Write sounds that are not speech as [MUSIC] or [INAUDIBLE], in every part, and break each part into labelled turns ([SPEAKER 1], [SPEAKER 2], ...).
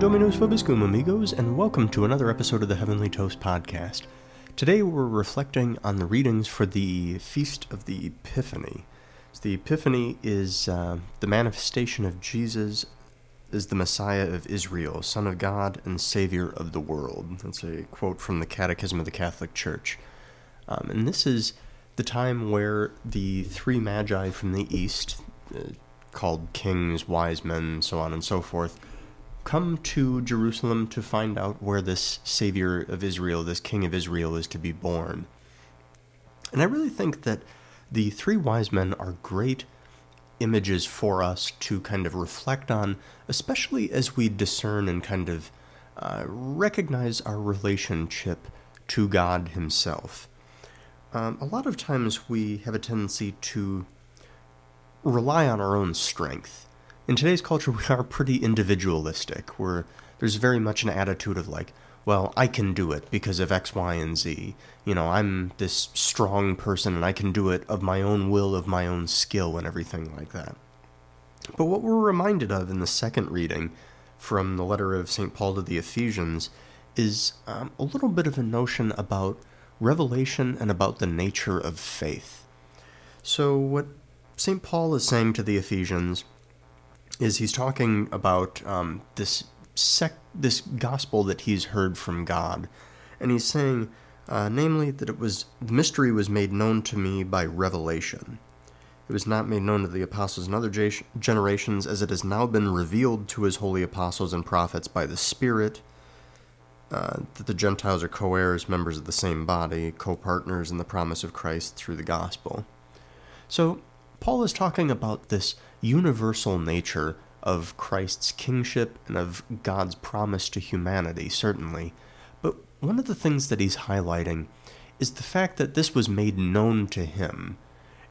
[SPEAKER 1] Dominus Vobiscum, amigos, and welcome to another episode of the Heavenly Toast podcast. Today we're reflecting on the readings for the Feast of the Epiphany. So the Epiphany is uh, the manifestation of Jesus as the Messiah of Israel, Son of God and Savior of the world. That's a quote from the Catechism of the Catholic Church. Um, and this is the time where the three magi from the east, uh, called kings, wise men, so on and so forth, come to Jerusalem to find out where this Savior of Israel, this King of Israel, is to be born. And I really think that the three wise men are great images for us to kind of reflect on, especially as we discern and kind of uh, recognize our relationship to God Himself. Um, a lot of times we have a tendency to rely on our own strength in today's culture, we are pretty individualistic. Where there's very much an attitude of like, well, I can do it because of X, Y, and Z. You know, I'm this strong person and I can do it of my own will, of my own skill, and everything like that. But what we're reminded of in the second reading from the letter of St. Paul to the Ephesians is um, a little bit of a notion about revelation and about the nature of faith. So, what St. Paul is saying to the Ephesians is he's talking about um, this sec- this gospel that he's heard from God, and he's saying, uh, namely, that it was the mystery was made known to me by revelation. It was not made known to the apostles and other generations, as it has now been revealed to his holy apostles and prophets by the Spirit. Uh, that the Gentiles are co heirs, members of the same body, co partners in the promise of Christ through the gospel. So, Paul is talking about this universal nature of Christ's kingship and of God's promise to humanity, certainly. But one of the things that he's highlighting is the fact that this was made known to him.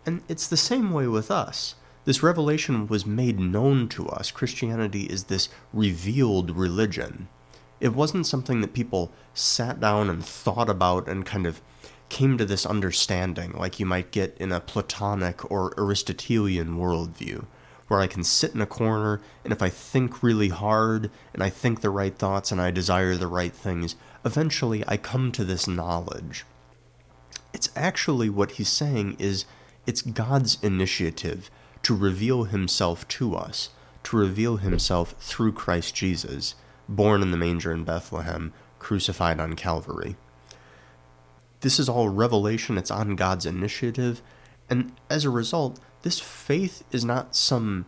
[SPEAKER 1] And it's the same way with us. This revelation was made known to us. Christianity is this revealed religion. It wasn't something that people sat down and thought about and kind of came to this understanding like you might get in a Platonic or Aristotelian worldview where I can sit in a corner, and if I think really hard, and I think the right thoughts, and I desire the right things, eventually I come to this knowledge. It's actually what he's saying is it's God's initiative to reveal himself to us, to reveal himself through Christ Jesus, born in the manger in Bethlehem, crucified on Calvary. This is all revelation, it's on God's initiative, and as a result, this faith is not some.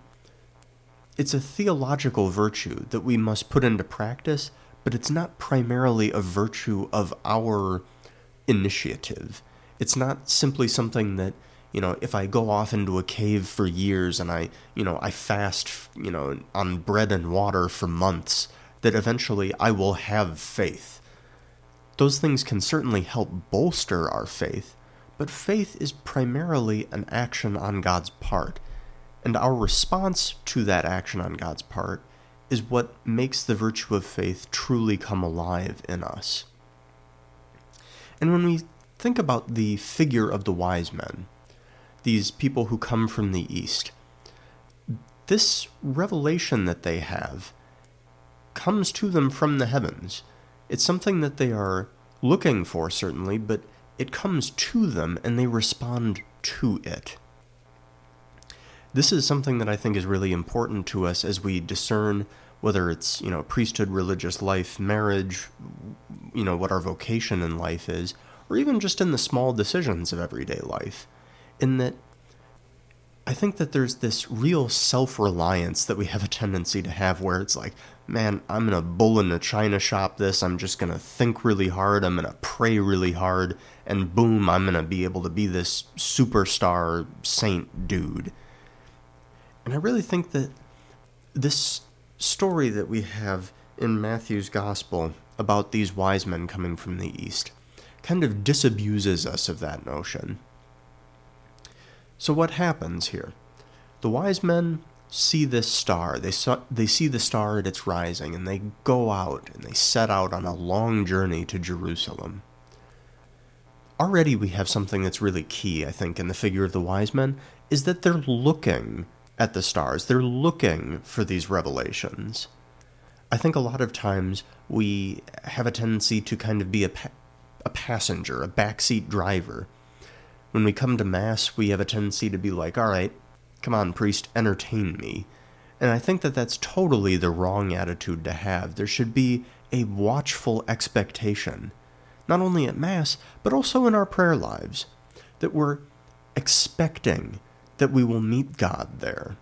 [SPEAKER 1] It's a theological virtue that we must put into practice, but it's not primarily a virtue of our initiative. It's not simply something that, you know, if I go off into a cave for years and I, you know, I fast, you know, on bread and water for months, that eventually I will have faith. Those things can certainly help bolster our faith, but faith is primarily an action on God's part, and our response to that action on God's part is what makes the virtue of faith truly come alive in us. And when we think about the figure of the wise men, these people who come from the East, this revelation that they have comes to them from the heavens. It's something that they are looking for, certainly, but it comes to them and they respond to it. This is something that I think is really important to us as we discern whether it's, you know, priesthood, religious life, marriage, you know, what our vocation in life is, or even just in the small decisions of everyday life. In that I think that there's this real self reliance that we have a tendency to have where it's like, man, I'm going to bull in a china shop this. I'm just going to think really hard. I'm going to pray really hard. And boom, I'm going to be able to be this superstar saint dude. And I really think that this story that we have in Matthew's gospel about these wise men coming from the east kind of disabuses us of that notion. So, what happens here? The wise men see this star. They, saw, they see the star at its rising, and they go out and they set out on a long journey to Jerusalem. Already, we have something that's really key, I think, in the figure of the wise men, is that they're looking at the stars. They're looking for these revelations. I think a lot of times we have a tendency to kind of be a, pa- a passenger, a backseat driver. When we come to Mass, we have a tendency to be like, all right, come on, priest, entertain me. And I think that that's totally the wrong attitude to have. There should be a watchful expectation, not only at Mass, but also in our prayer lives, that we're expecting that we will meet God there.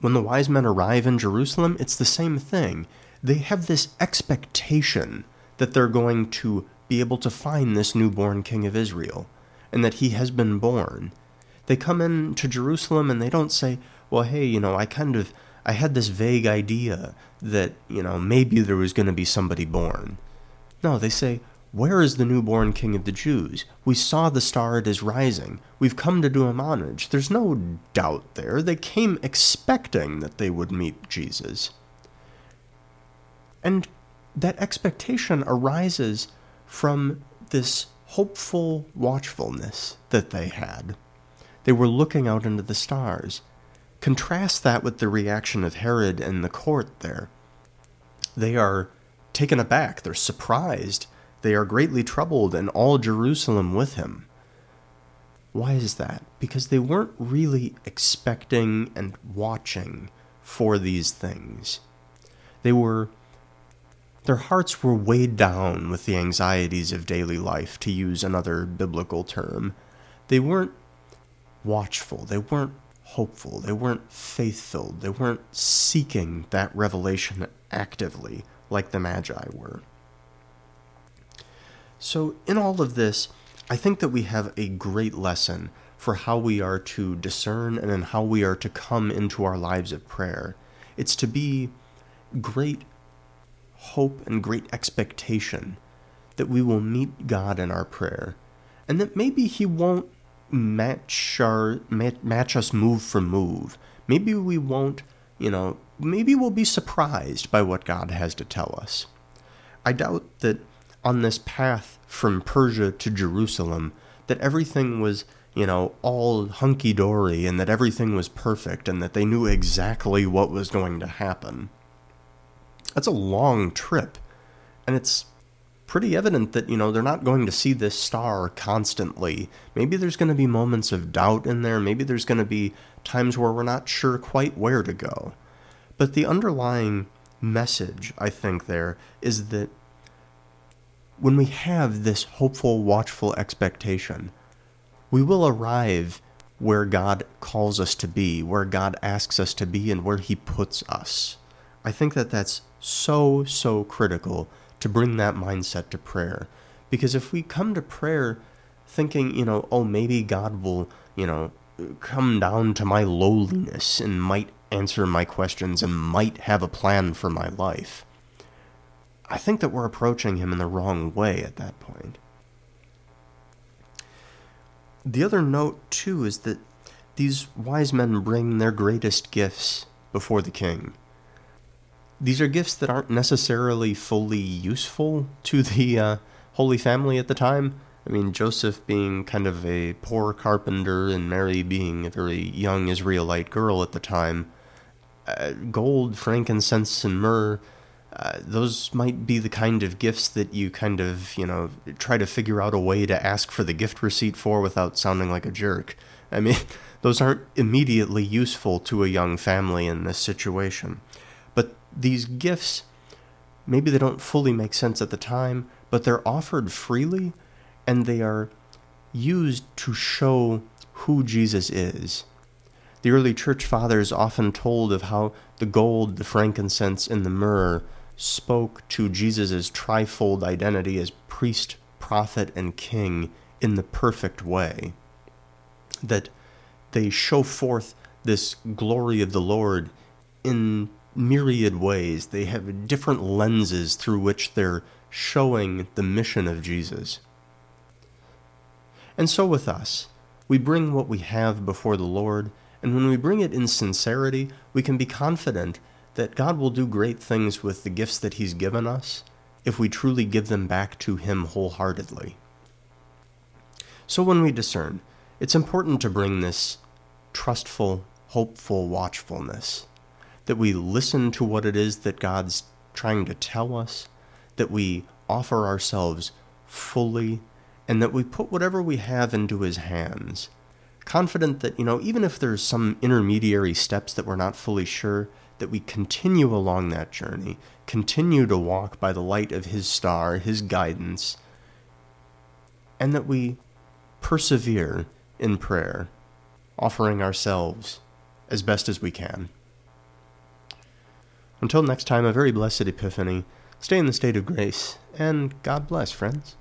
[SPEAKER 1] When the wise men arrive in Jerusalem, it's the same thing. They have this expectation that they're going to be able to find this newborn king of Israel and that he has been born. They come in to Jerusalem and they don't say, well, hey, you know, I kind of I had this vague idea that, you know, maybe there was going to be somebody born. No, they say, Where is the newborn king of the Jews? We saw the star at his rising. We've come to do him homage. There's no doubt there. They came expecting that they would meet Jesus. And that expectation arises from this hopeful watchfulness that they had. They were looking out into the stars. Contrast that with the reaction of Herod and the court there. They are taken aback, they're surprised, they are greatly troubled, and all Jerusalem with him. Why is that? Because they weren't really expecting and watching for these things. They were their hearts were weighed down with the anxieties of daily life, to use another biblical term. They weren't watchful, they weren't hopeful, they weren't faith filled, they weren't seeking that revelation actively like the Magi were. So, in all of this, I think that we have a great lesson for how we are to discern and in how we are to come into our lives of prayer. It's to be great hope and great expectation that we will meet God in our prayer, and that maybe He won't match our match us move for move. Maybe we won't, you know, maybe we'll be surprised by what God has to tell us. I doubt that on this path from Persia to Jerusalem that everything was, you know, all hunky dory and that everything was perfect and that they knew exactly what was going to happen. That's a long trip, and it's pretty evident that, you know, they're not going to see this star constantly. Maybe there's going to be moments of doubt in there. Maybe there's going to be times where we're not sure quite where to go. But the underlying message, I think, there is that when we have this hopeful, watchful expectation, we will arrive where God calls us to be, where God asks us to be, and where He puts us. I think that that's so, so critical to bring that mindset to prayer. Because if we come to prayer thinking, you know, oh, maybe God will, you know, come down to my lowliness and might answer my questions and might have a plan for my life, I think that we're approaching him in the wrong way at that point. The other note, too, is that these wise men bring their greatest gifts before the king these are gifts that aren't necessarily fully useful to the uh, Holy Family at the time. I mean, Joseph being kind of a poor carpenter and Mary being a very young Israelite girl at the time, uh, gold, frankincense, and myrrh, uh, those might be the kind of gifts that you kind of, you know, try to figure out a way to ask for the gift receipt for without sounding like a jerk. I mean, [LAUGHS] those aren't immediately useful to a young family in this situation these gifts, maybe they don't fully make sense at the time, but they're offered freely and they are used to show who Jesus is. The early church fathers often told of how the gold, the frankincense, and the myrrh spoke to Jesus' trifold identity as priest, prophet, and king in the perfect way. That they show forth this glory of the Lord in myriad ways. They have different lenses through which they're showing the mission of Jesus. And so with us, we bring what we have before the Lord, and when we bring it in sincerity, we can be confident that God will do great things with the gifts that He's given us if we truly give them back to Him wholeheartedly. So when we discern, it's important to bring this trustful, hopeful watchfulness that we listen to what it is that God's trying to tell us, that we offer ourselves fully, and that we put whatever we have into His hands. Confident that, you know, even if there's some intermediary steps that we're not fully sure, that we continue along that journey, continue to walk by the light of His star, His guidance, and that we persevere in prayer, offering ourselves as best as we can. Until next time, a very blessed Epiphany. Stay in the state of grace, and God bless, friends.